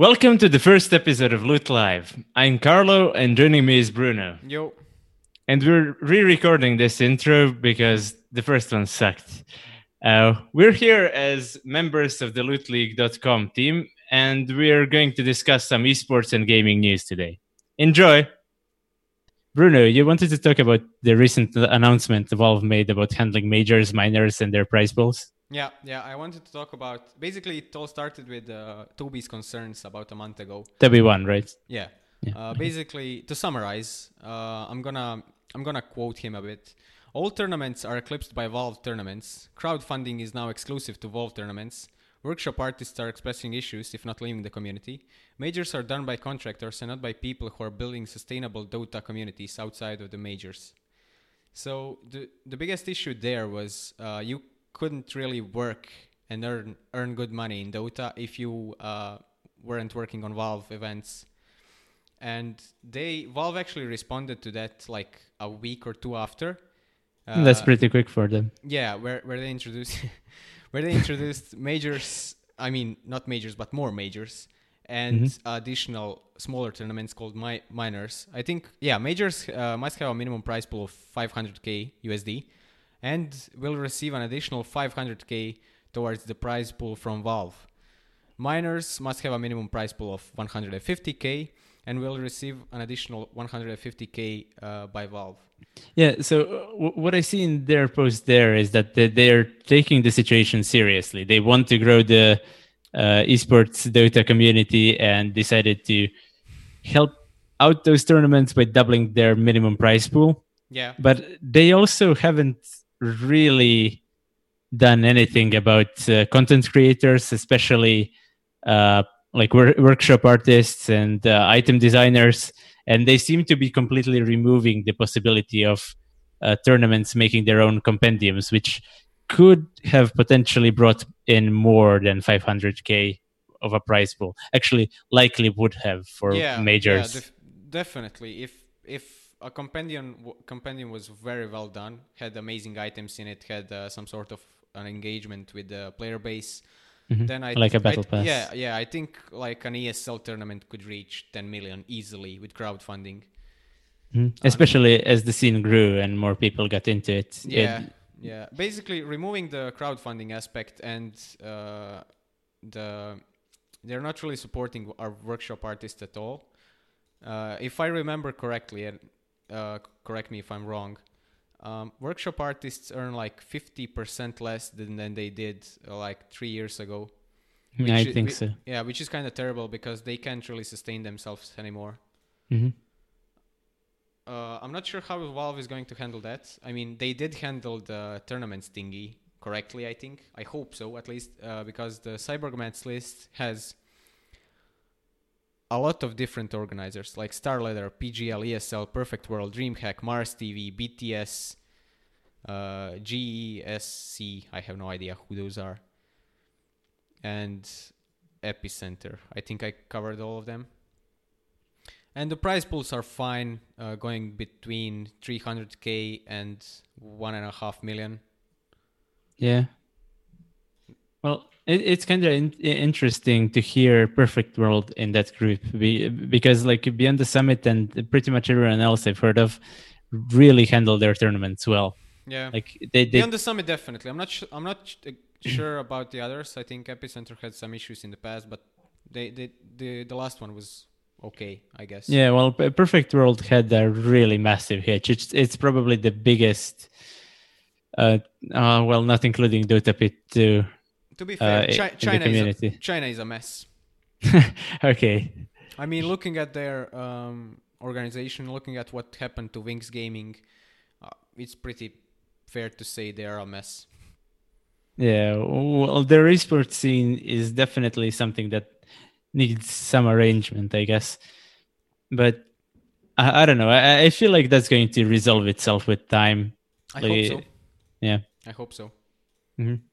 Welcome to the first episode of Loot Live. I'm Carlo, and joining me is Bruno. Yo. And we're re recording this intro because the first one sucked. Uh, we're here as members of the lootleague.com team, and we're going to discuss some esports and gaming news today. Enjoy! Bruno, you wanted to talk about the recent announcement Valve made about handling majors, minors, and their prize pools? Yeah, yeah. I wanted to talk about basically it all started with uh, Toby's concerns about a month ago. TobiWan, right? Yeah. yeah. Uh, basically, to summarize, uh, I'm gonna I'm gonna quote him a bit. All tournaments are eclipsed by Valve tournaments. Crowdfunding is now exclusive to Valve tournaments. Workshop artists are expressing issues, if not leaving the community. Majors are done by contractors and not by people who are building sustainable Dota communities outside of the majors. So the the biggest issue there was uh, you couldn't really work and earn earn good money in Dota if you uh, weren't working on Valve events. And they Valve actually responded to that like a week or two after. Uh, That's pretty quick for them. Yeah, where where they introduced where they introduced majors. I mean, not majors, but more majors and mm-hmm. additional smaller tournaments called my minors. I think yeah, majors uh, must have a minimum prize pool of 500k USD and will receive an additional 500k towards the prize pool from Valve. Minors must have a minimum prize pool of 150k and will receive an additional 150k uh, by Valve. Yeah, so uh, w- what I see in their post there is that they're taking the situation seriously. They want to grow the uh, esports Dota community and decided to help out those tournaments by doubling their minimum prize pool. Yeah. But they also haven't really done anything about uh, content creators, especially uh, like wor- workshop artists and uh, item designers, and they seem to be completely removing the possibility of uh, tournaments making their own compendiums, which could have potentially brought in more than 500k of a prize pool. Actually, likely would have for yeah, majors. Yeah, def- definitely. If if a compendium compendium was very well done. Had amazing items in it. Had uh, some sort of an engagement with the player base. Mm-hmm. Then I like a battle pass. Yeah, yeah. I think like an ESL tournament could reach 10 million easily with crowdfunding. Mm-hmm. Especially as the scene grew and more people got into it. Yeah, it, yeah. Basically, removing the crowdfunding aspect and uh, the they're not really supporting our workshop artists at all. Uh, if I remember correctly, and uh, correct me if I'm wrong. Um, workshop artists earn like 50% less than, than they did uh, like three years ago. Yeah, I think so. Yeah, which is kind of terrible because they can't really sustain themselves anymore. Mm-hmm. Uh, I'm not sure how Valve is going to handle that. I mean, they did handle the tournaments thingy correctly, I think. I hope so, at least, uh, because the Cyborgmatt's list has a lot of different organizers like StarLadder, PGL, ESL, Perfect World, DreamHack, Mars TV, BTS, uh, GESC. I have no idea who those are. And Epicenter. I think I covered all of them. And the prize pools are fine, uh, going between 300k and one and a half million. Yeah. Well, it, it's kind of in, interesting to hear Perfect World in that group because, like, Beyond the Summit and pretty much everyone else I've heard of really handle their tournaments well. Yeah, like they, they Beyond the Summit definitely. I'm not. Sh- I'm not sh- uh, sure about the others. I think Epicenter had some issues in the past, but they, they the the last one was okay, I guess. Yeah, well, Perfect World had a really massive hitch. It's it's probably the biggest. Uh, uh well, not including Dota Pit 2 to be fair, uh, Chi- China, is a, China is a mess. okay. I mean, looking at their um, organization, looking at what happened to Wings Gaming, uh, it's pretty fair to say they are a mess. Yeah, well, the esports scene is definitely something that needs some arrangement, I guess. But I, I don't know. I, I, feel like that's going to resolve itself with time. I like, hope so. Yeah. I hope so. Mm-hmm.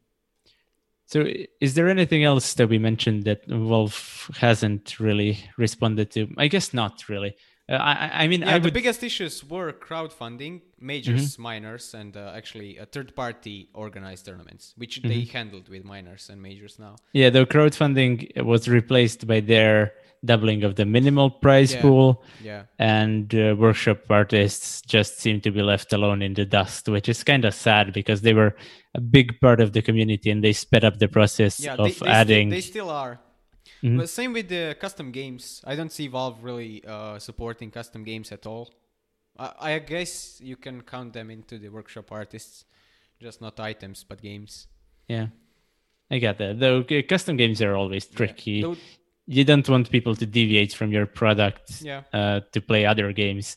So, is there anything else that we mentioned that Valve hasn't really responded to? I guess not really. Uh, I, I- mean, Yeah, I the would. biggest issues were crowdfunding, majors, minors, and uh, actually a third-party organized tournaments, which they handled with minors and majors now. Yeah, the crowdfunding was replaced by their doubling of the minimal price Yeah. pool, Yeah, and uh, workshop artists just seem to be left alone in the dust, which is kind of sad because they were a big part of the community and they sped up the process yeah. of they, they adding. Still, they still are. Mhm. But same with the custom games. I don't see Valve really uh, supporting custom games at all. I, I guess you can count them into the workshop artists, just not items but games. yeah, I get that. Though uh, custom games are always Yeah. tricky. Though- You don't want people to deviate from your product yeah. uh, to play other games.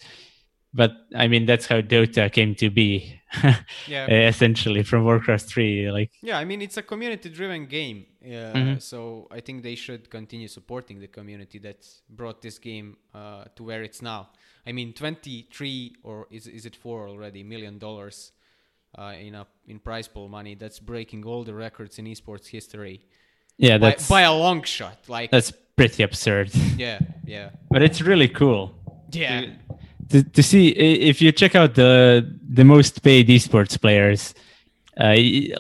But I mean, that's how Dota came to be, Yeah. essentially from Warcraft 3. Like, Yeah, I mean it's a community-driven game, uh, Mhm. so I think they should continue supporting the community that brought this game uh, to where it's now. I mean, 23 or is is it four already million dollars uh, in a in prize pool money. That's breaking all the records in esports history yeah, by, that's by a long shot. Like, that's pretty absurd. yeah, yeah, but it's really cool. yeah, to, to see if you check out the the most paid esports players uh,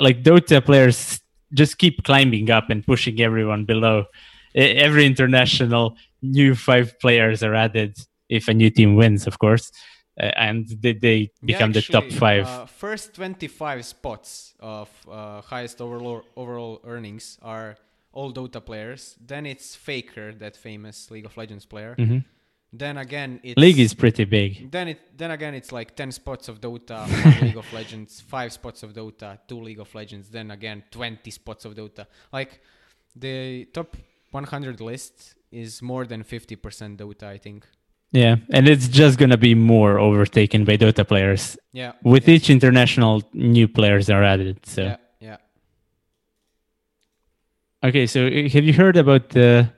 like dota players just keep climbing up and pushing everyone below every international new five players are added if a new team wins of course uh, and they, they Yeah, become the top five Uh, first 25 spots of uh, highest overall overall earnings are all Dota players. Then it's Faker, that famous League of Legends player. Mhm. Then again, it's league is pretty big Then it then again it's like 10 spots of Dota, League of Legends, five spots of Dota, two League of Legends. Then again 20 spots of Dota. Like the top 100 list is more than 50% Dota, I think. yeah and it's just gonna be more overtaken by dota players Yeah. with each international new players are added so Yeah. Yeah. Okay, so uh, have you heard about the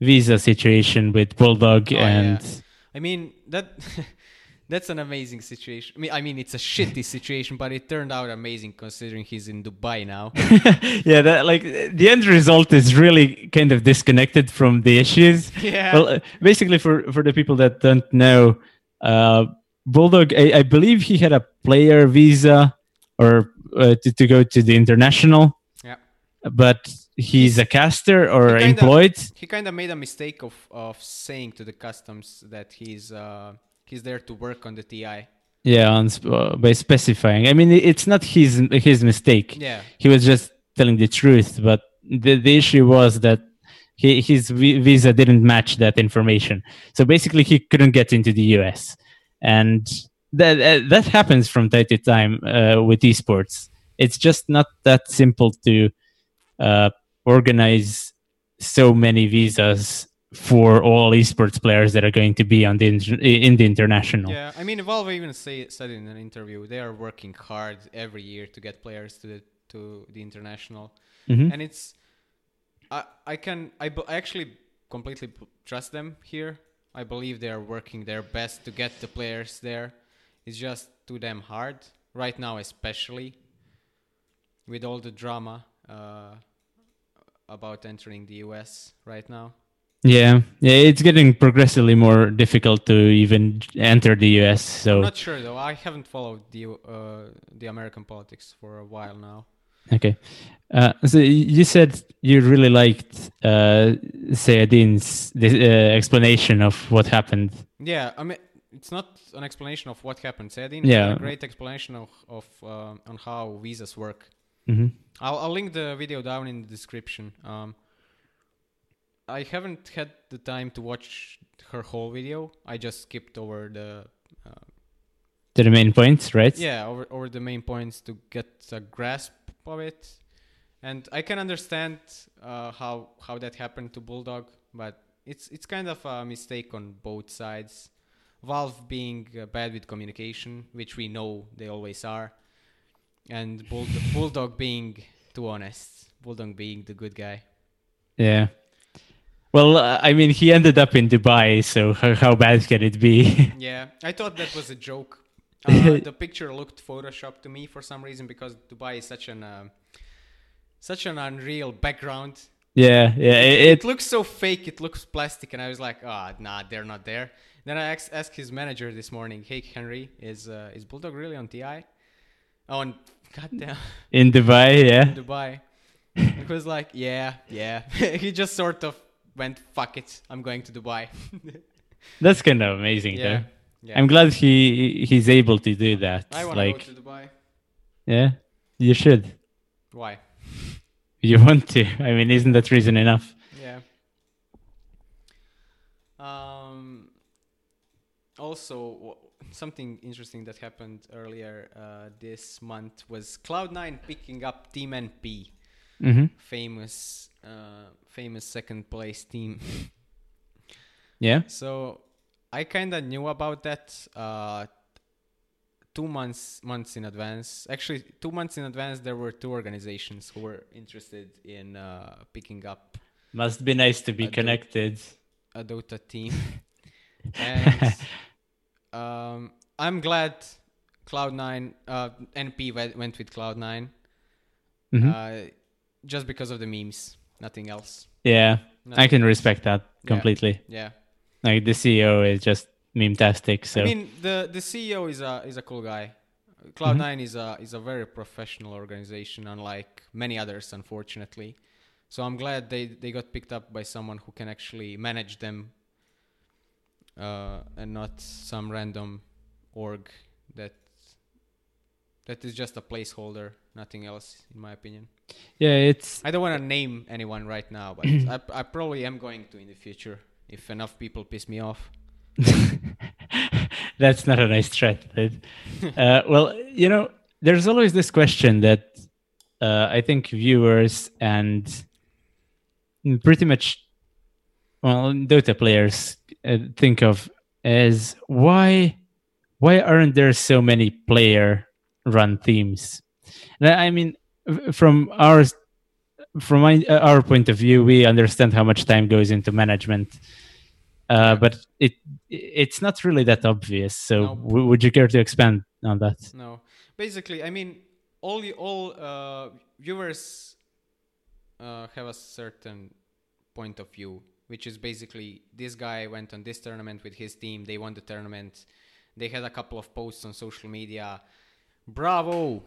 visa situation with Bulldog Oh, yeah. and I mean that that's an amazing situation. I mean, I mean it's a shitty situation, but it turned out amazing considering he's in Dubai now. yeah, that like the end result is really kind of disconnected from the issues. yeah. Well, uh, basically, for for the people that don't know, uh, Bulldog, I, I believe he had a player visa or uh, to to go to the international, yeah. but he's a caster or he kinda- employed. He kind of made a mistake of of saying to the customs that he's uh he's there to work on the TI. Yeah, on, sp- uh, by specifying. I mean, it's not his his mistake. Yeah. he was just telling the truth but the, the issue was that he, his visa didn't match that information so basically he couldn't get into the us and that uh, that happens from time to time uh, with esports it's just not that simple to uh, organize so many visas for all esports players that are going to be on the inter- in the international Yeah, I mean, Valve even say, said in an interview they are working hard every year to get players to the to the international, Mhm. and it's I I can I, I actually completely trust them here. I believe they are working their best to get the players there. It's just too damn hard right now, especially with all the drama uh, about entering the US right now. yeah yeah it's getting progressively more difficult to even enter the us so I'm not sure though. I haven't followed the uh, the American politics for a while now. Okay. Uh, so you said you really liked uh, Sayadin's uh, explanation of what happened. Yeah, I mean, it's not an explanation of what happened. Sayadin Yeah. a great explanation of, of um on how visas work. hmm I'll, I'll link the video down in the description. Um, I haven't had the time to watch her whole video. I just skipped over the uh, To the main points, right? yeah over over the main points to get a grasp of it, and I can understand uh, how how that happened to Bulldog, but it's it's kind of a mistake on both sides. Valve being uh, bad with communication, which we know they always are, and Bull- Bulldog being too honest. Bulldog being the good guy. Yeah. Well, uh, I mean, he ended up in Dubai, so how, how bad can it be? Yeah, I thought that was a joke. Uh, the picture looked photoshopped to me for some reason because Dubai is such an um such an unreal background. yeah, yeah. It, It, it, looks so fake. It looks plastic, and I was like, ah, nah, they're not there. then I asked, asked his manager this morning, "Hey Henry, is uh, is Bulldog really on TI?" Oh, and goddamn, In Dubai, yeah. in Dubai. it was like, "Yeah, yeah." he just sort of went, "Fuck it, I'm going to Dubai." That's kind of amazing, yeah, though. yeah. I'm glad he he's able to do that. I want to like, go to Dubai. yeah, you should. Why? You want to? I mean, isn't that reason enough? Yeah. Um. Also, something interesting that happened earlier uh, this month was Cloud9 picking up Team NP, hmm famous, uh, famous second place team. Yeah. So I kind of knew about that uh, two months months in advance. Actually, two months in advance, there were two organizations who were interested in uh, picking up Must be nice to be do. connected. a Dota team. and um, I'm glad Cloud9, uh, NP went, with Cloud9 Mhm. uh, just because of the memes, nothing else. yeah, I can else. respect that completely. Yeah. Like the CEO is just meme-tastic. So I mean, the the CEO is a is a cool guy. Cloud9 is a is a very professional organization, unlike many others, unfortunately. So I'm glad they they got picked up by someone who can actually manage them, uh, and not some random org that that is just a placeholder, nothing else, in my opinion. yeah, it's I don't want to name anyone right now, but I, I probably am going to in the future if enough people piss me off. that's not a nice threat. Uh, well, you know, there's always this question that uh, I think viewers and pretty much well Dota players uh, think of as why why aren't there so many player run themes? And I mean, from our from my, uh, our point of view, we understand how much time goes into management, uh, but it it's not really that obvious. So, w- would you care to expand on that? No, basically, I mean, all the all uh, viewers uh, have a certain point of view, which is basically this guy went on this tournament with his team. They won the tournament. They had a couple of posts on social media. Bravo!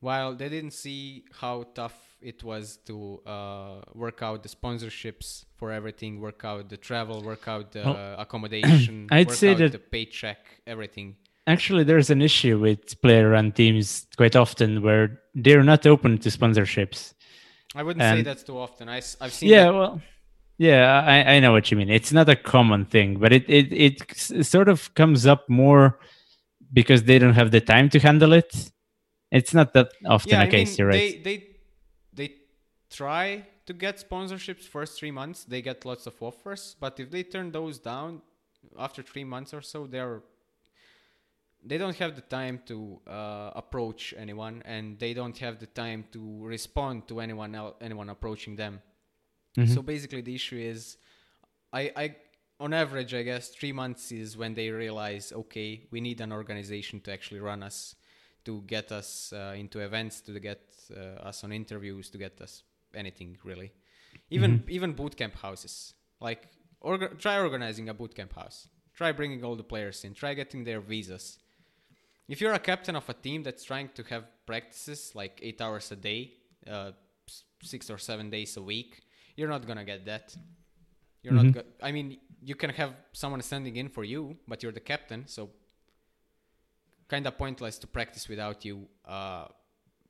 While they didn't see how tough it was to uh, work out the sponsorships for everything, work out the travel, work out the Well, accommodation, I'd work say out that- the paycheck, everything. Actually, there's an issue with player run teams quite often where they're not open to sponsorships. I wouldn't say And- that's too often. I, have seen yeah, that- well, yeah, I, I know what you mean. It's not a common thing, but it, it it sort of comes up more because they don't have the time to handle it. It's not that often yeah, a I case. mean, you're right. they they they try to get sponsorships first three months. They get lots of offers, but if they turn those down after three months or so, they're they don't have the time to uh, approach anyone, and they don't have the time to respond to anyone else, anyone approaching them. Mhm. So basically, the issue is, I, I, on average, I guess three months is when they realize, okay, we need an organization to actually run us, to get us uh, into events, to get uh, us on interviews, to get us anything really, even even bootcamp houses. Like, orga- try organizing a bootcamp house. Try bringing all the players in. Try getting their visas. If you're a captain of a team that's trying to have practices like eight hours a day, uh, six or seven days a week, you're not gonna get that. You're not. Mhm. Go- I mean, you can have someone standing in for you, but you're the captain, so kind of pointless to practice without you. Uh,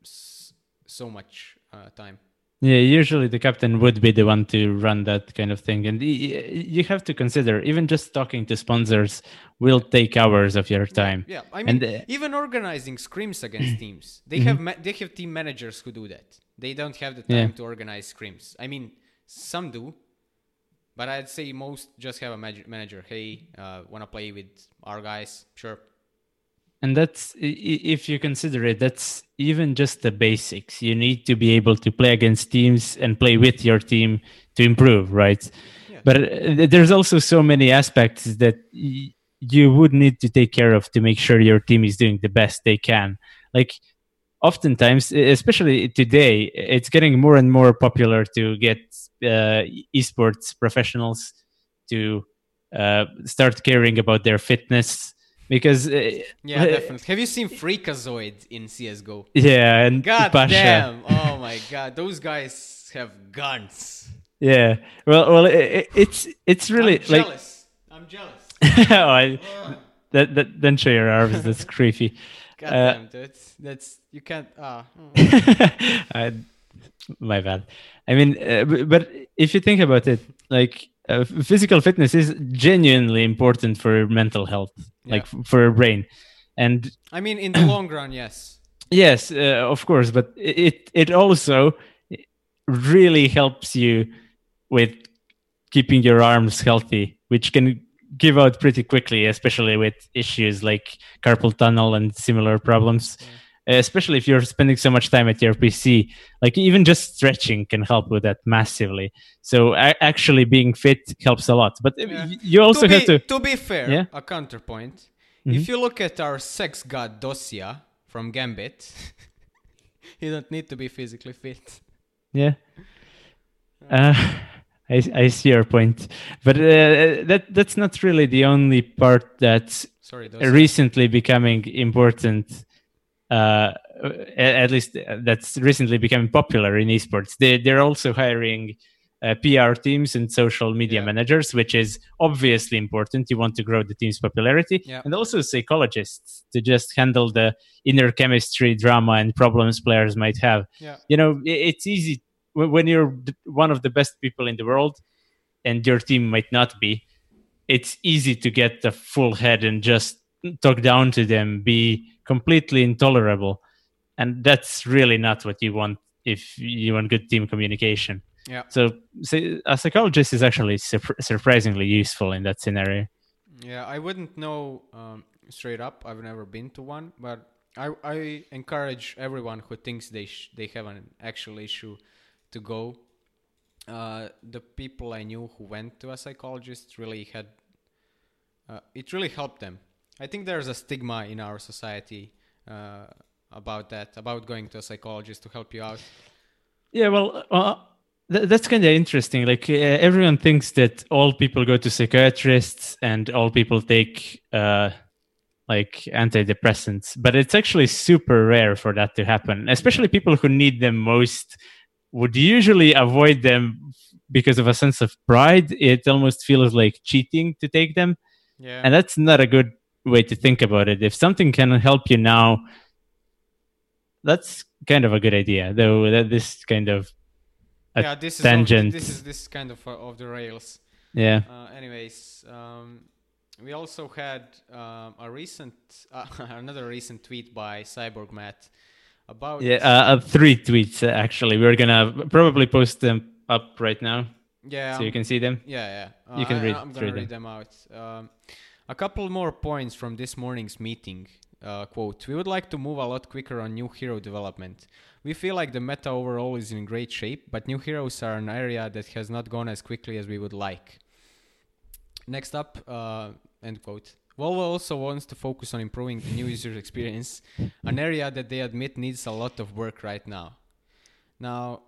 s- so much uh, time. Yeah, usually the captain would be the one to run that kind of thing, and y- y- you have to consider even just talking to sponsors will take hours of your time. Yeah, I mean, And, uh, Mm-hmm. even organizing scrims against teams, they have ma- they have team managers who do that. They don't have the time Yeah. to organize scrims. I mean, some do, but I'd say most just have a manager. Hey, uh, wanna play with our guys? Sure. And that's if you consider it, that's even just the basics. You need to be able to play against teams and play with your team to improve, right? Yeah. But uh, there's also so many aspects that you would need to take care of to make sure your team is doing the best they can. Like oftentimes, especially today, it's getting more and more popular to get uh, esports professionals to uh, start caring about their fitness because uh, Yeah, definitely. Have you seen Freakazoid in CS:GO? yeah and God Pasha. damn! Oh my god, those guys have guns. yeah well well it, it- it's it's really I'm like jealous. I'm jealous. oh, I, that, that don't show your arms that's creepy God Uh, damn, dude. That's you can't. Ah. I, my bad. I mean, uh, but if you think about it, like uh, physical fitness is genuinely important for mental health, like for your brain. And I mean, in the long run, yes. yes, uh, of course, but it it also really helps you with keeping your arms healthy, which can give out pretty quickly, especially with issues like carpal tunnel and similar problems. Especially if you're spending so much time at your PC, like even just stretching can help with that massively. So a- actually being fit helps a lot. But uh, Yeah. you also to, be, have to. to be fair, Yeah. a counterpoint. Mhm. If you look at our sex god Dosia from Gambit, you don't need to be physically fit. Yeah. Uh, I I see your point, but uh, that that's not really the only part that's Sorry, recently becoming important. Uh, at least uh, that's recently becoming popular in esports. They they're also hiring uh, PR teams and social media Yeah. managers, which is obviously important. You want to grow the team's popularity, Yeah. and also psychologists to just handle the inner chemistry, drama, and problems players might have yeah. you know it's easy when you're one of the best people in the world and your team might not be it's easy to get the full head and just talk down to them be completely intolerable and that's really not what you want if you want good team communication Yeah. so, so a psychologist is actually surp- surprisingly useful in that scenario Yeah, I wouldn't know um, straight up. I've never been to one, but I, I encourage everyone who thinks they sh- they have an actual issue to go. Uh, the people I knew who went to a psychologist really had uh, it really helped them. I think there's a stigma in our society uh, about that, about going to a psychologist to help you out. Yeah, well, uh, th- that's kind of interesting. Like uh, everyone thinks that all people go to psychiatrists and all people take uh, like antidepressants, but it's actually super rare for that to happen. Especially people who need them most would usually avoid them because of a sense of pride. It almost feels like cheating to take them, Yeah, and that's not a good way to think about it. If something can help you now, that's kind of a good idea. Though that this kind of yeah. This is tangent. This is this kind of uh, off the rails. yeah. Uh, anyways, um, we also had um, a recent, uh, another recent tweet by Cyborg Matt about Yeah, uh, uh, three tweets uh, actually. We're gonna probably post them up right now, yeah, so you um, can see them. yeah, yeah. you can I, read I'm gonna read them out. Um, a couple more points from this morning's meeting. Uh, quote: We would like to move a lot quicker on new hero development. We feel like the meta overall is in great shape, but new heroes are an area that has not gone as quickly as we would like. Next up, uh, end quote. Volvo also wants to focus on improving the new user experience, an area that they admit needs a lot of work right now. Now,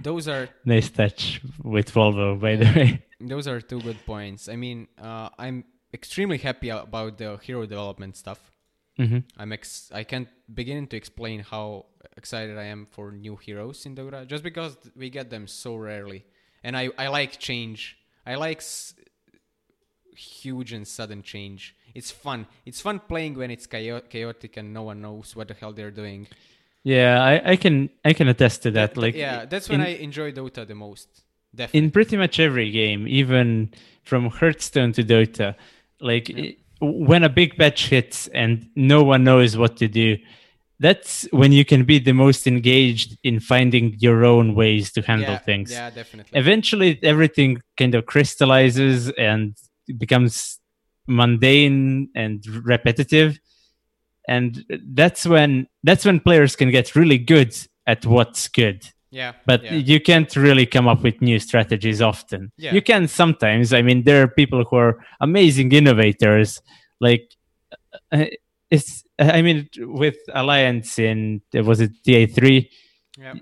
those are Nice touch with Volvo, by the way. those are two good points. I mean, uh, I'm extremely happy about the hero development stuff. hmm I'm ex- I can't begin to explain how excited I am for new heroes in Dota, just because we get them so rarely, and I I like change. I like s- huge and sudden change. It's fun. It's fun playing when it's chao- chaotic and no one knows what the hell they're doing. Yeah, I, I can I can attest to that. Th- Like, yeah, that's when in- I enjoy Dota the most. Definitely. in pretty much every game, even from Hearthstone to Dota, like i- when a big batch hits and no one knows what to do, that's when you can be the most engaged in finding your own ways to handle yeah, things. Yeah, definitely. Eventually, everything kind of crystallizes and becomes mundane and repetitive, and that's when that's when players can get really good at what's good yeah, but yeah. you can't really come up with new strategies often. Yeah. You can sometimes. I mean, there are people who are amazing innovators. Like, uh, it's. I mean, with Alliance in was it TI three? yeah.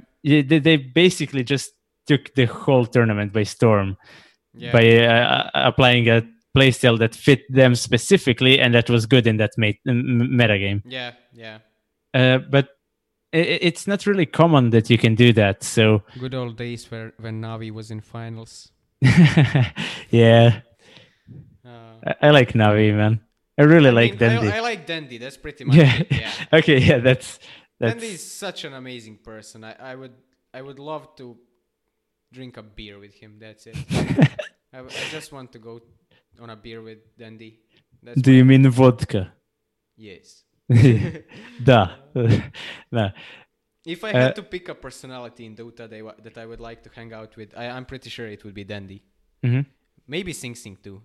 They, they basically just took the whole tournament by storm. Yeah. by uh, applying a playstyle that fit them specifically and that was good in that meta game. Yeah, yeah. Uh, but i- i- it's not really common that you can do that. So Good old days where when Navi was in finals. yeah, Uh, I, I like Navi, man. I really I like mean, Dendi. I, I like Dendi. That's pretty much yeah. it. Yeah. okay. Yeah. That's that's. Dendi is such an amazing person. I, I would I would love to drink a beer with him. That's it. I just want to go on a beer with Dendi. That's Do you mean vodka? yes. da. no. If I Uh, had to pick a personality in Dota they that I would like to hang out with, I, I'm pretty sure it would be Dendi. Mhm. Maybe Sing Sing too.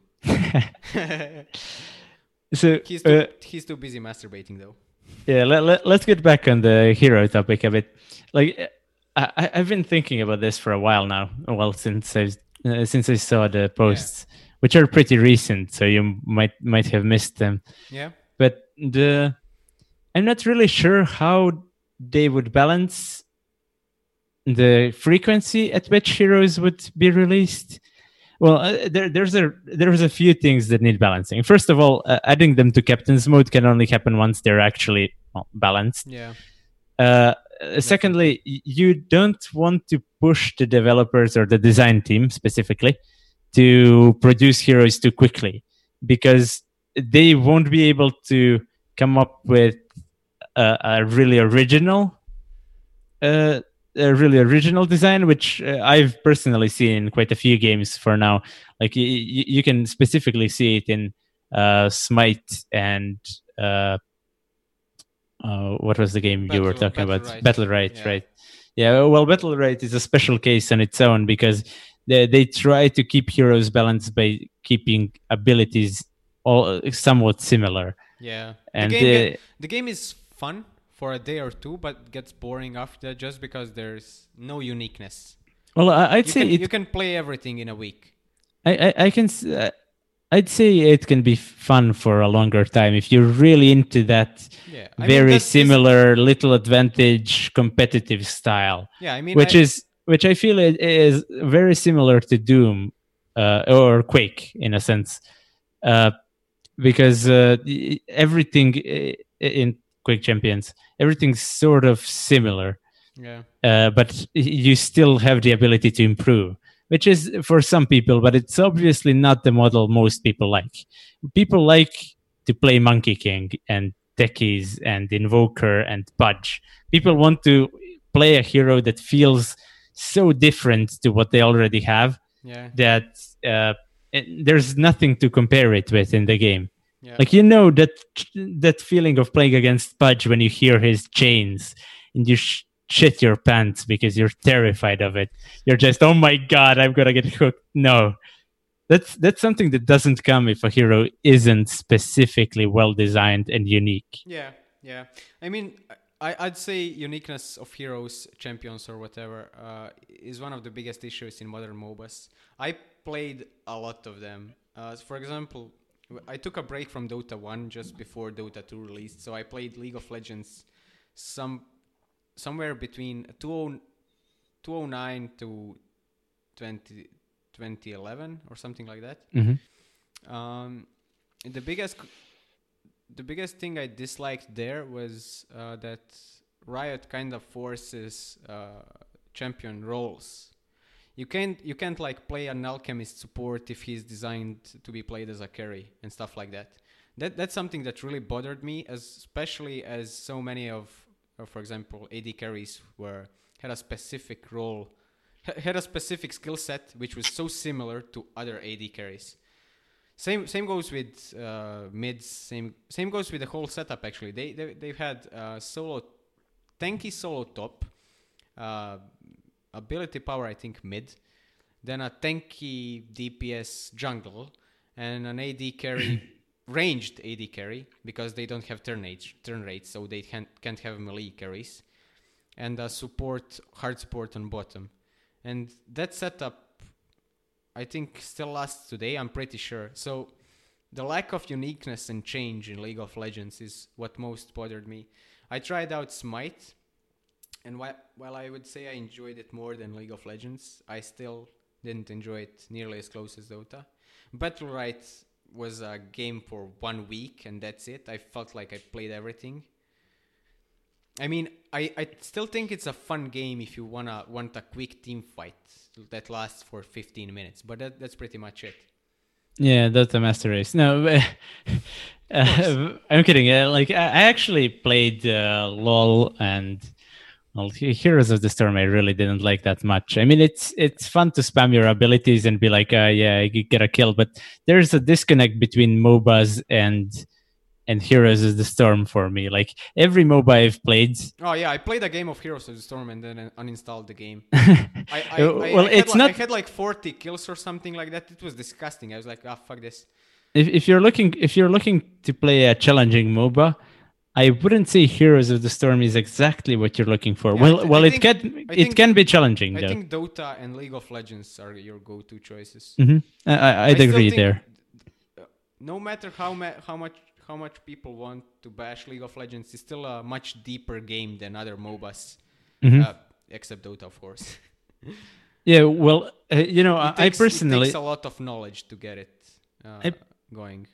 So he's too, uh, he's too busy masturbating though. yeah, let, let, let's get back on the hero topic a bit. Like, I, I've been thinking about this for a while now. Well, since I uh, since I saw the posts, which are pretty recent, so you might might have missed them. Yeah. But the I'm not really sure how they would balance the frequency at which heroes would be released. Well, uh, there, there's a there's a few things that need balancing. First of all, uh, adding them to captain's mode can only happen once they're actually well, balanced. Yeah. Uh, secondly, you don't want to push the developers or the design team specifically to produce heroes too quickly because they won't be able to come up with a, a really original uh, a really original design which uh, i've personally seen in quite a few games for now. Like y- you can specifically see it in uh, smite and uh, what was the game you were Battle- talking about Battlerite. battle right Yeah. right yeah well Battlerite is a special case on its own because they, they try to keep heroes balanced by keeping abilities all somewhat similar Yeah. and the, game uh, get- the game is fun for a day or two, but gets boring after just because there's no uniqueness. well I, i'd You say can, it, you can play everything in a week. I, I, I can uh, i'd say it can be fun for a longer time if you're really into that Yeah. Mean, very this- similar little advantage competitive style Yeah, I mean, which I- is which i feel it is very similar to doom uh, or quake in a sense uh, because uh, everything in quake champions everything's sort of similar yeah. uh, but you still have the ability to improve, which is for some people, but it's obviously not the model most people like. People like to play Monkey King and Techies and Invoker and Pudge. People want to play a hero that feels so different to what they already have Yeah. that uh, it- there's nothing to compare it with in the game. Yeah. Like you know that that feeling of playing against Pudge when you hear his chains and you sh- shit your pants because you're terrified of it. You're just, oh my god, I'm gonna get hooked. No, that's that's something that doesn't come if a hero isn't specifically well designed and unique. Yeah, yeah. I mean, I, I'd say uniqueness of heroes, champions, or whatever uh, is one of the biggest issues in modern MOBAs. I played a lot of them. Uh, for example, I took a break from Dota 1 just before Dota 2 released, so I played League of Legends some somewhere between 20 2009 to 20, 2011 or something like that. Mm-hmm. Um, the biggest the biggest thing I disliked there was uh, that Riot kind of forces uh, champion roles. You can't you can't like play an alchemist support if he's designed to be played as a carry and stuff like that. That that's something that really bothered me, as especially as so many of, uh, for example, AD carries were had a specific role, had a specific skill set which was so similar to other AD carries. Same same goes with uh, mids. Same same goes with the whole setup. Actually, they they they've had solo, tanky solo top, uh, ability power I think mid, then a tanky DPS jungle, and an AD carry ranged AD carry because they don't have turn age turn rates, so they can't can't have melee carries, and a support hard support on bottom, and that setup I think still lasts today. I'm pretty sure. So the lack of uniqueness and change in League of Legends is what most bothered me. I tried out Smite, and while while I would say I enjoyed it more than League of Legends, I still Didn't enjoy it nearly as close as Dota. Battlerite was a game for one week and that's it. I felt like I played everything. I mean, I, I still think it's a fun game if you wanna want a quick team fight that lasts for 15 minutes, but that, that's pretty much it. Yeah, Dota Master Race. No, uh, I'm kidding. Uh, like I, I actually played uh, LOL and well, Heroes of the Storm. I really didn't like that much. I mean, it's it's fun to spam your abilities and be like, uh, yeah, you get a kill, but there's a disconnect between MOBAs and and Heroes of the Storm for me. Like every MOBA I've played. Oh yeah, I played a game of Heroes of the Storm and then uninstalled the game. I, I, well, I it's had, not. I had like 40 kills or something like that. It was disgusting. I was like, ah, oh, fuck this. If, if you're looking if you're looking to play a challenging MOBA, I wouldn't say Heroes of the Storm is exactly what you're looking for. Yeah, well, I well, think- it can I it think- can be challenging I though. think Dota and League of Legends are your go-to choices. hmm I, I, I'd still agree there. No matter how ma- how much how much people want to bash League of Legends, it's still a much deeper game than other MOBAs, Mhm. uh, except Dota, of course. Yeah, well, uh, you know, It I, I personally, it takes a lot of knowledge to get it uh, I- going.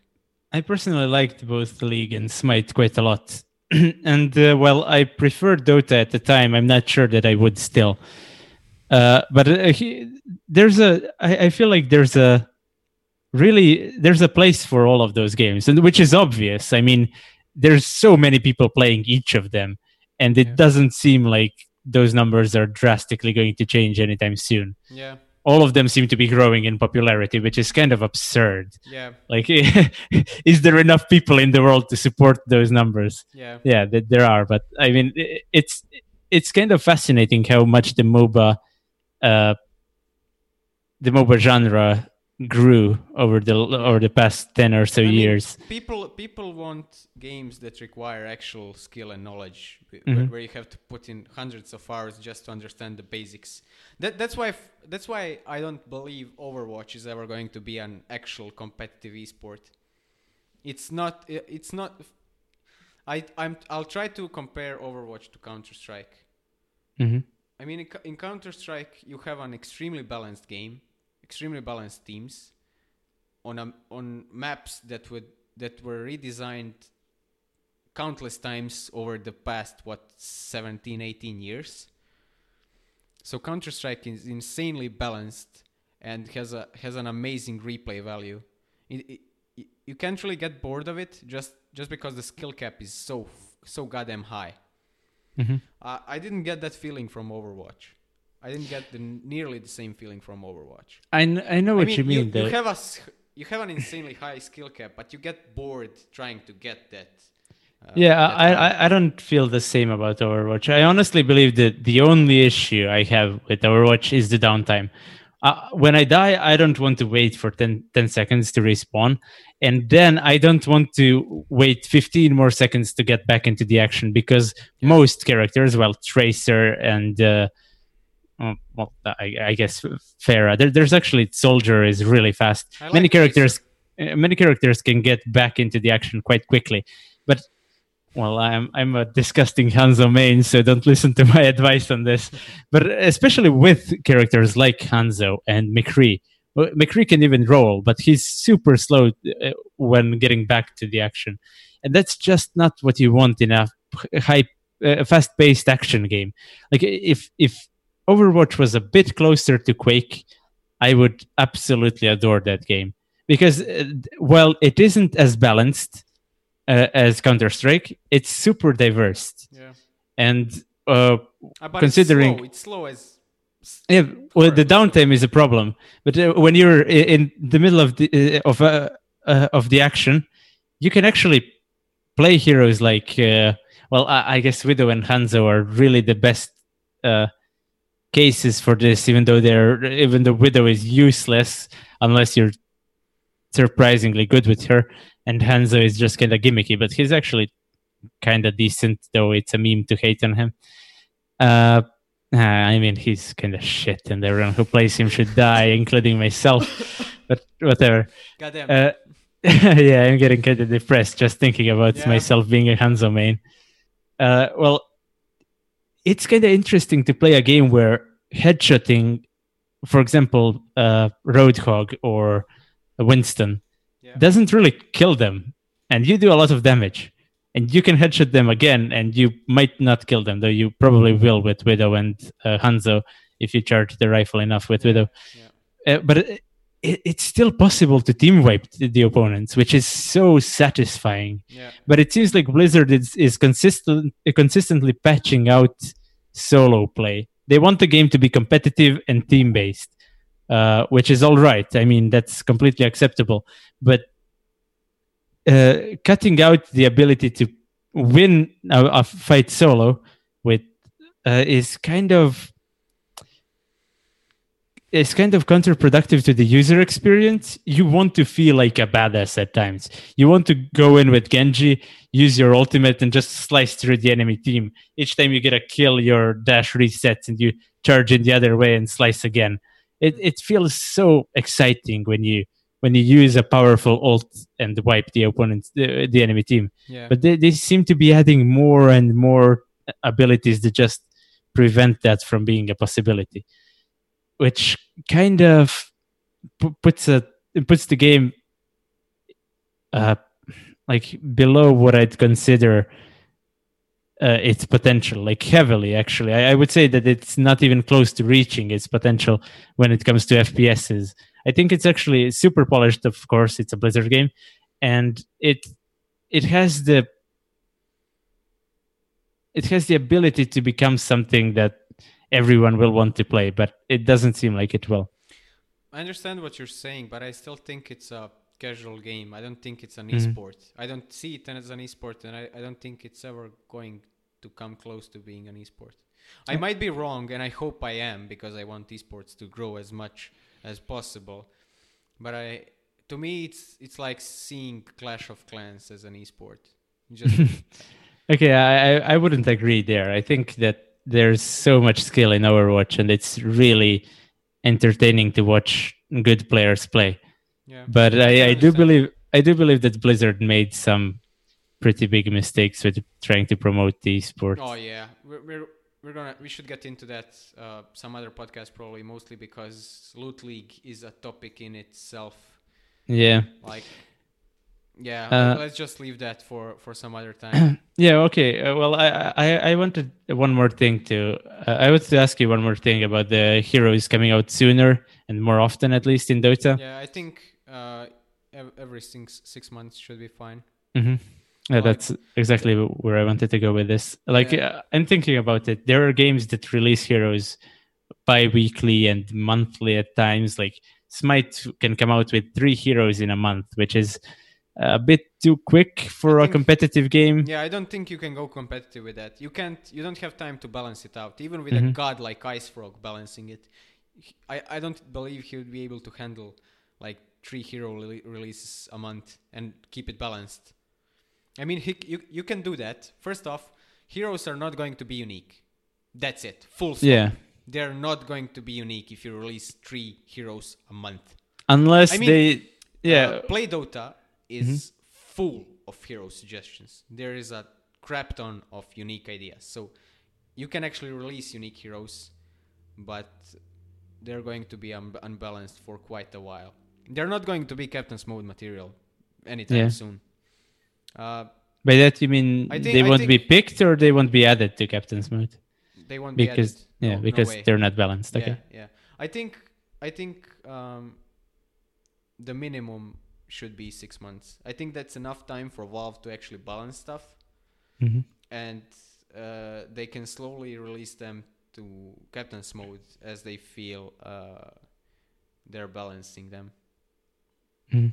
I personally liked both League and Smite quite a lot. and uh, well, I preferred Dota at the time. I'm not sure that I would still. Uh, but uh, he, there's a, I, I feel like there's a really there's a place for all of those games, and which is obvious. I mean, there's so many people playing each of them, and it Yeah. doesn't seem like those numbers are drastically going to change anytime soon. Yeah, All of them seem to be growing in popularity, which is kind of absurd. yeah, Like, is there enough people in the world to support those numbers? yeah. Yeah, th- there are, but I mean, it's it's kind of fascinating how much the MOBA, uh, the MOBA genre grew over the over the past ten or so I mean, years. People people want games that require actual skill and knowledge, Mhm. where you have to put in hundreds of hours just to understand the basics. That that's why f- that's why I don't believe Overwatch is ever going to be an actual competitive esport. It's not. It's not. I I'm I'll try to compare Overwatch to Counter Strike. hmm I mean, in, in Counter Strike, you have an extremely balanced game, extremely balanced teams, on a, on maps that would that were redesigned countless times over the past what 17, 18 years. So Counter Strike is insanely balanced and has a has an amazing replay value. It, it, you can't really get bored of it just just because the skill cap is so so goddamn high. hmm Uh, I didn't get that feeling from Overwatch. I didn't get the, nearly the same feeling from Overwatch. I, kn- I know what I mean, you mean. You, though. have a you have an insanely high skill cap, but you get bored trying to get that. uh, yeah, that I. I I don't feel the same about Overwatch. I honestly believe that the only issue I have with Overwatch is the downtime. Uh, when I die, I don't want to wait for 10, 10 seconds to respawn, and then I don't want to wait fifteen more seconds to get back into the action because most characters, well, Tracer and uh, well, I, I guess Pharah. There, there's actually Soldier is really fast. Like many characters, uh, many characters can get back into the action quite quickly, but well, I'm I'm a disgusting Hanzo main, so don't listen to my advice on this. But especially with characters like Hanzo and McCree, well, McCree can even roll, but he's super slow uh, when getting back to the action, and that's just not what you want in a high, uh, fast-paced action game. Like if if Overwatch was a bit closer to Quake, I would absolutely adore that game because uh, while it isn't as balanced uh, as Counter Strike, it's super diverse Yeah. and. Uh, Uh, Considering- it's slow. It's slow as yeah, well, the downtime is a problem. But uh, when you're in the middle of the uh, of of the action, you can actually play heroes like uh, well, I, I guess Widow and Hanzo are really the best uh, cases for this. Even though they're even though Widow is useless unless you're surprisingly good with her, and Hanzo is just kind of gimmicky. But he's actually kind of decent, though it's a meme to hate on him. Uh, uh, I mean, he's kind of shit, and everyone who plays him should die, including myself. But whatever. goddamn. Uh, yeah, I'm getting kind of depressed just thinking about Yeah. myself being a Hanzo main. Uh, well, it's kind of interesting to play a game where headshotting for example, uh, Roadhog or Winston Yeah. doesn't really kill them, and you do a lot of damage, and you can headshot them again, and you might not kill them, though you probably will with Widow and uh, Hanzo if you charge the rifle enough with Widow. Uh, but it, it, it's still possible to team wipe the, the opponents, which is so satisfying. Yeah. But it seems like Blizzard is, is consistent consistently patching out solo play. They want the game to be competitive and team based, uh, which is all right. I mean, that's completely acceptable. But uh, cutting out the ability to win a, a fight solo with uh, is kind of it's kind of counterproductive to the user experience. You want to feel like a badass at times. You want to go in with Genji, use your ultimate, and just slice through the enemy team. Each time you get a kill, your dash resets and you charge in the other way and slice again. It it feels so exciting when you when you use a powerful ult and wipe the opponent the, the enemy team. Yeah. But they, they seem to be adding more and more abilities to just prevent that from being a possibility which kind of pu- puts a puts the game uh like below what I'd consider uh, its potential, like heavily. Actually, I, I would say that it's not even close to reaching its potential when it comes to FPSs. I think it's actually super polished. Of course, it's a Blizzard game, and it it has the it has the ability to become something that everyone will want to play, but it doesn't seem like it will. I understand what you're saying, but I still think it's a casual game. I don't think it's an Mhm. esport. I don't see it as an esport, and I, I don't think it's ever going to come close to being an esport. I might be wrong, and I hope I am because I want esports to grow as much as possible. But I, to me, it's it's like seeing Clash of Clans as an esport. Just Okay, I I wouldn't agree there. I think that there's so much skill in Overwatch, and it's really entertaining to watch good players play. yeah. But I, I do believe I do believe that Blizzard made some pretty big mistakes with trying to promote the sport. Oh yeah, we're we're, we're gonna we should get into that uh, some other podcast probably mostly because loot league is a topic in itself. Yeah, Like, yeah, Uh, let's just leave that for for some other time. yeah. Okay. Uh, well, I, I I wanted one more thing to uh, I wanted to ask you one more thing about the heroes coming out sooner and more often, at least in Dota. yeah, I think uh, every six six months should be fine. hmm Yeah, Like- that's exactly where I wanted to go with this. Like, Yeah. uh, I'm thinking about it. There are games that release heroes bi-weekly and monthly at times. Like Smite can come out with three heroes in a month, which is a bit too quick for I a think- competitive game. Yeah, I don't think you can go competitive with that. You can't. You don't have time to balance it out. Even with a Mhm. god like IceFrog balancing it, I I don't believe he would be able to handle like three hero rele- releases a month and keep it balanced. I mean, he, you you can do that. First off, heroes are not going to be unique. That's it. Full stop. Yeah, They're not going to be unique if you release three heroes a month. unless I mean, they, yeah, Uh, Play Dota is full of hero suggestions. There is a crap ton of unique ideas. So you can actually release unique heroes, but they're going to be un- unbalanced for quite a while. They're not going to be Captain's Mode material anytime Yeah. soon. Uh, by that you mean think- they won't be picked or they won't be added to Captain's Mode they won't because be added. yeah, No- no because way. they're not balanced. Okay. Yeah, yeah. I think I think um, the minimum should be six months. I think that's enough time for Valve to actually balance stuff, Mhm. and uh, they can slowly release them to Captain's mode as they feel uh, they're balancing them. Mhm.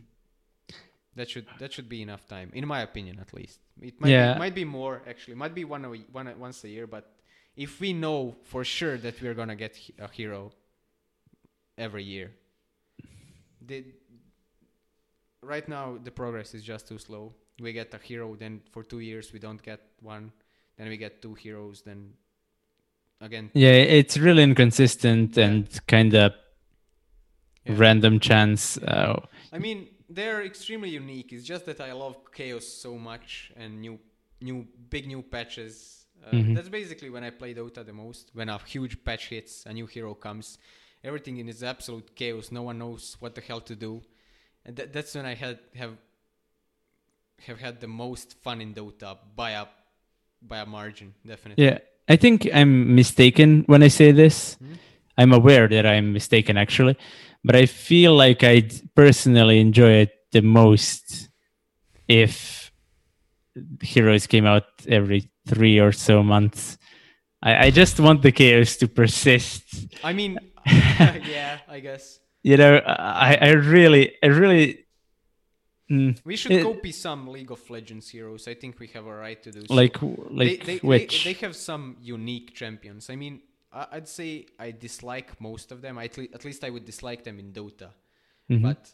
That should that should be enough time, in my opinion, at least. It might Yeah. be, might be more actually. Might be one one once a year, but if we know for sure that we're gonna get a hero every year, the right now the progress is just too slow. We get a hero, then for two years we don't get one, then we get two heroes, then again Yeah, it's really inconsistent Yeah. and kind of Yeah. random chance. Uh, I mean, they're extremely unique. It's just that I love chaos so much and new, new, big new patches. Uh, Mhm. That's basically when I play Dota the most. When a huge patch hits, a new hero comes, everything in is absolute chaos. No one knows what the hell to do, and that, that's when I had have have had the most fun in Dota by a by a margin, definitely. Yeah, I think I'm mistaken when I say this. Hmm? I'm aware that I'm mistaken actually, but I feel like I'd personally enjoy it the most if heroes came out every three or so months. I, I just want the chaos to persist. I mean, yeah, I guess You know, I, I really, I really mm, we should It- copy some League of Legends heroes. I think we have a right to do so. like, they, like they, which. they, they have some unique champions. I mean, I'd say I dislike most of them. At, at least I would dislike them in Dota. Mhm. But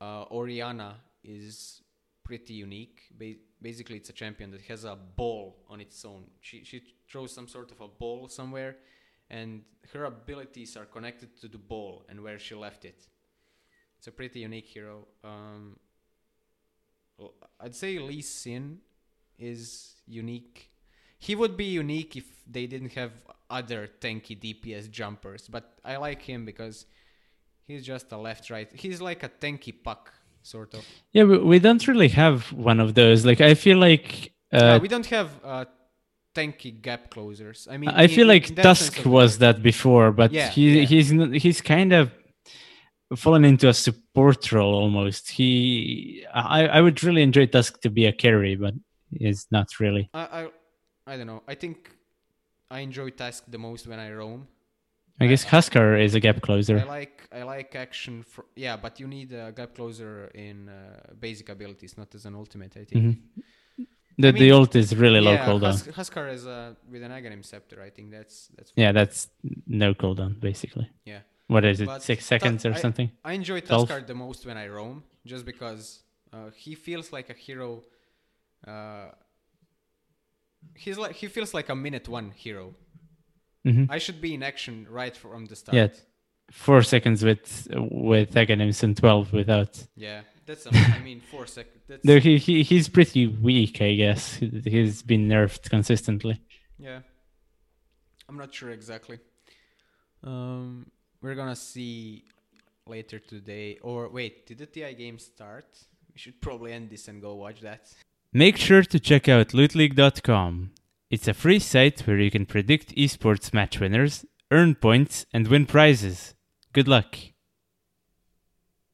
uh, Orianna is pretty unique. Ba- basically, it's a champion that has a ball on its own. She she throws some sort of a ball somewhere, and her abilities are connected to the ball and where she left it. It's a pretty unique hero. Um, I'd say Lee Sin is unique. He would be unique if they didn't have other tanky DPS jumpers, but I like him because he's just a left right. He's like a tanky puck sort of. yeah, we, don't really have one of those. Like, I feel like. Uh, Uh, we don't have uh, tanky gap closers. I mean, I feel like Tusk was that before, but Yeah, he yeah. he's not, he's kind of fallen into a support role almost. He I I would really enjoy Tusk to be a carry, but he's not really. I, I I don't know. I think I enjoy Tusk the most when I roam. I guess Huskar is a gap closer. I like I like action. For, yeah, but you need a gap closer in uh, basic abilities, not as an ultimate. I think. Mhm. The I the ult is really low yeah, cooldown. Hus- Huskar is uh, with an Aghanim scepter. I think that's that's. Yeah, that's no cooldown basically. Yeah. What is it? But Six seconds or I- something? I enjoy. Tuskar the most when I roam, just because uh, he feels like a hero. Uh, he's like he feels like a minute one hero. hmm I should be in action right from the start. Yeah. Four seconds with with Aghanims and twelve without. Yeah, that's. I mean, four seconds. Though he, he he's pretty weak, I guess. He- He's been nerfed consistently. yeah. I'm not sure exactly. Um, we're gonna see later today. Or wait, did the TI game start? We should probably end this and go watch that. Make sure to check out lootleague.com. It's a free site where you can predict esports match winners, earn points, and win prizes. Good luck.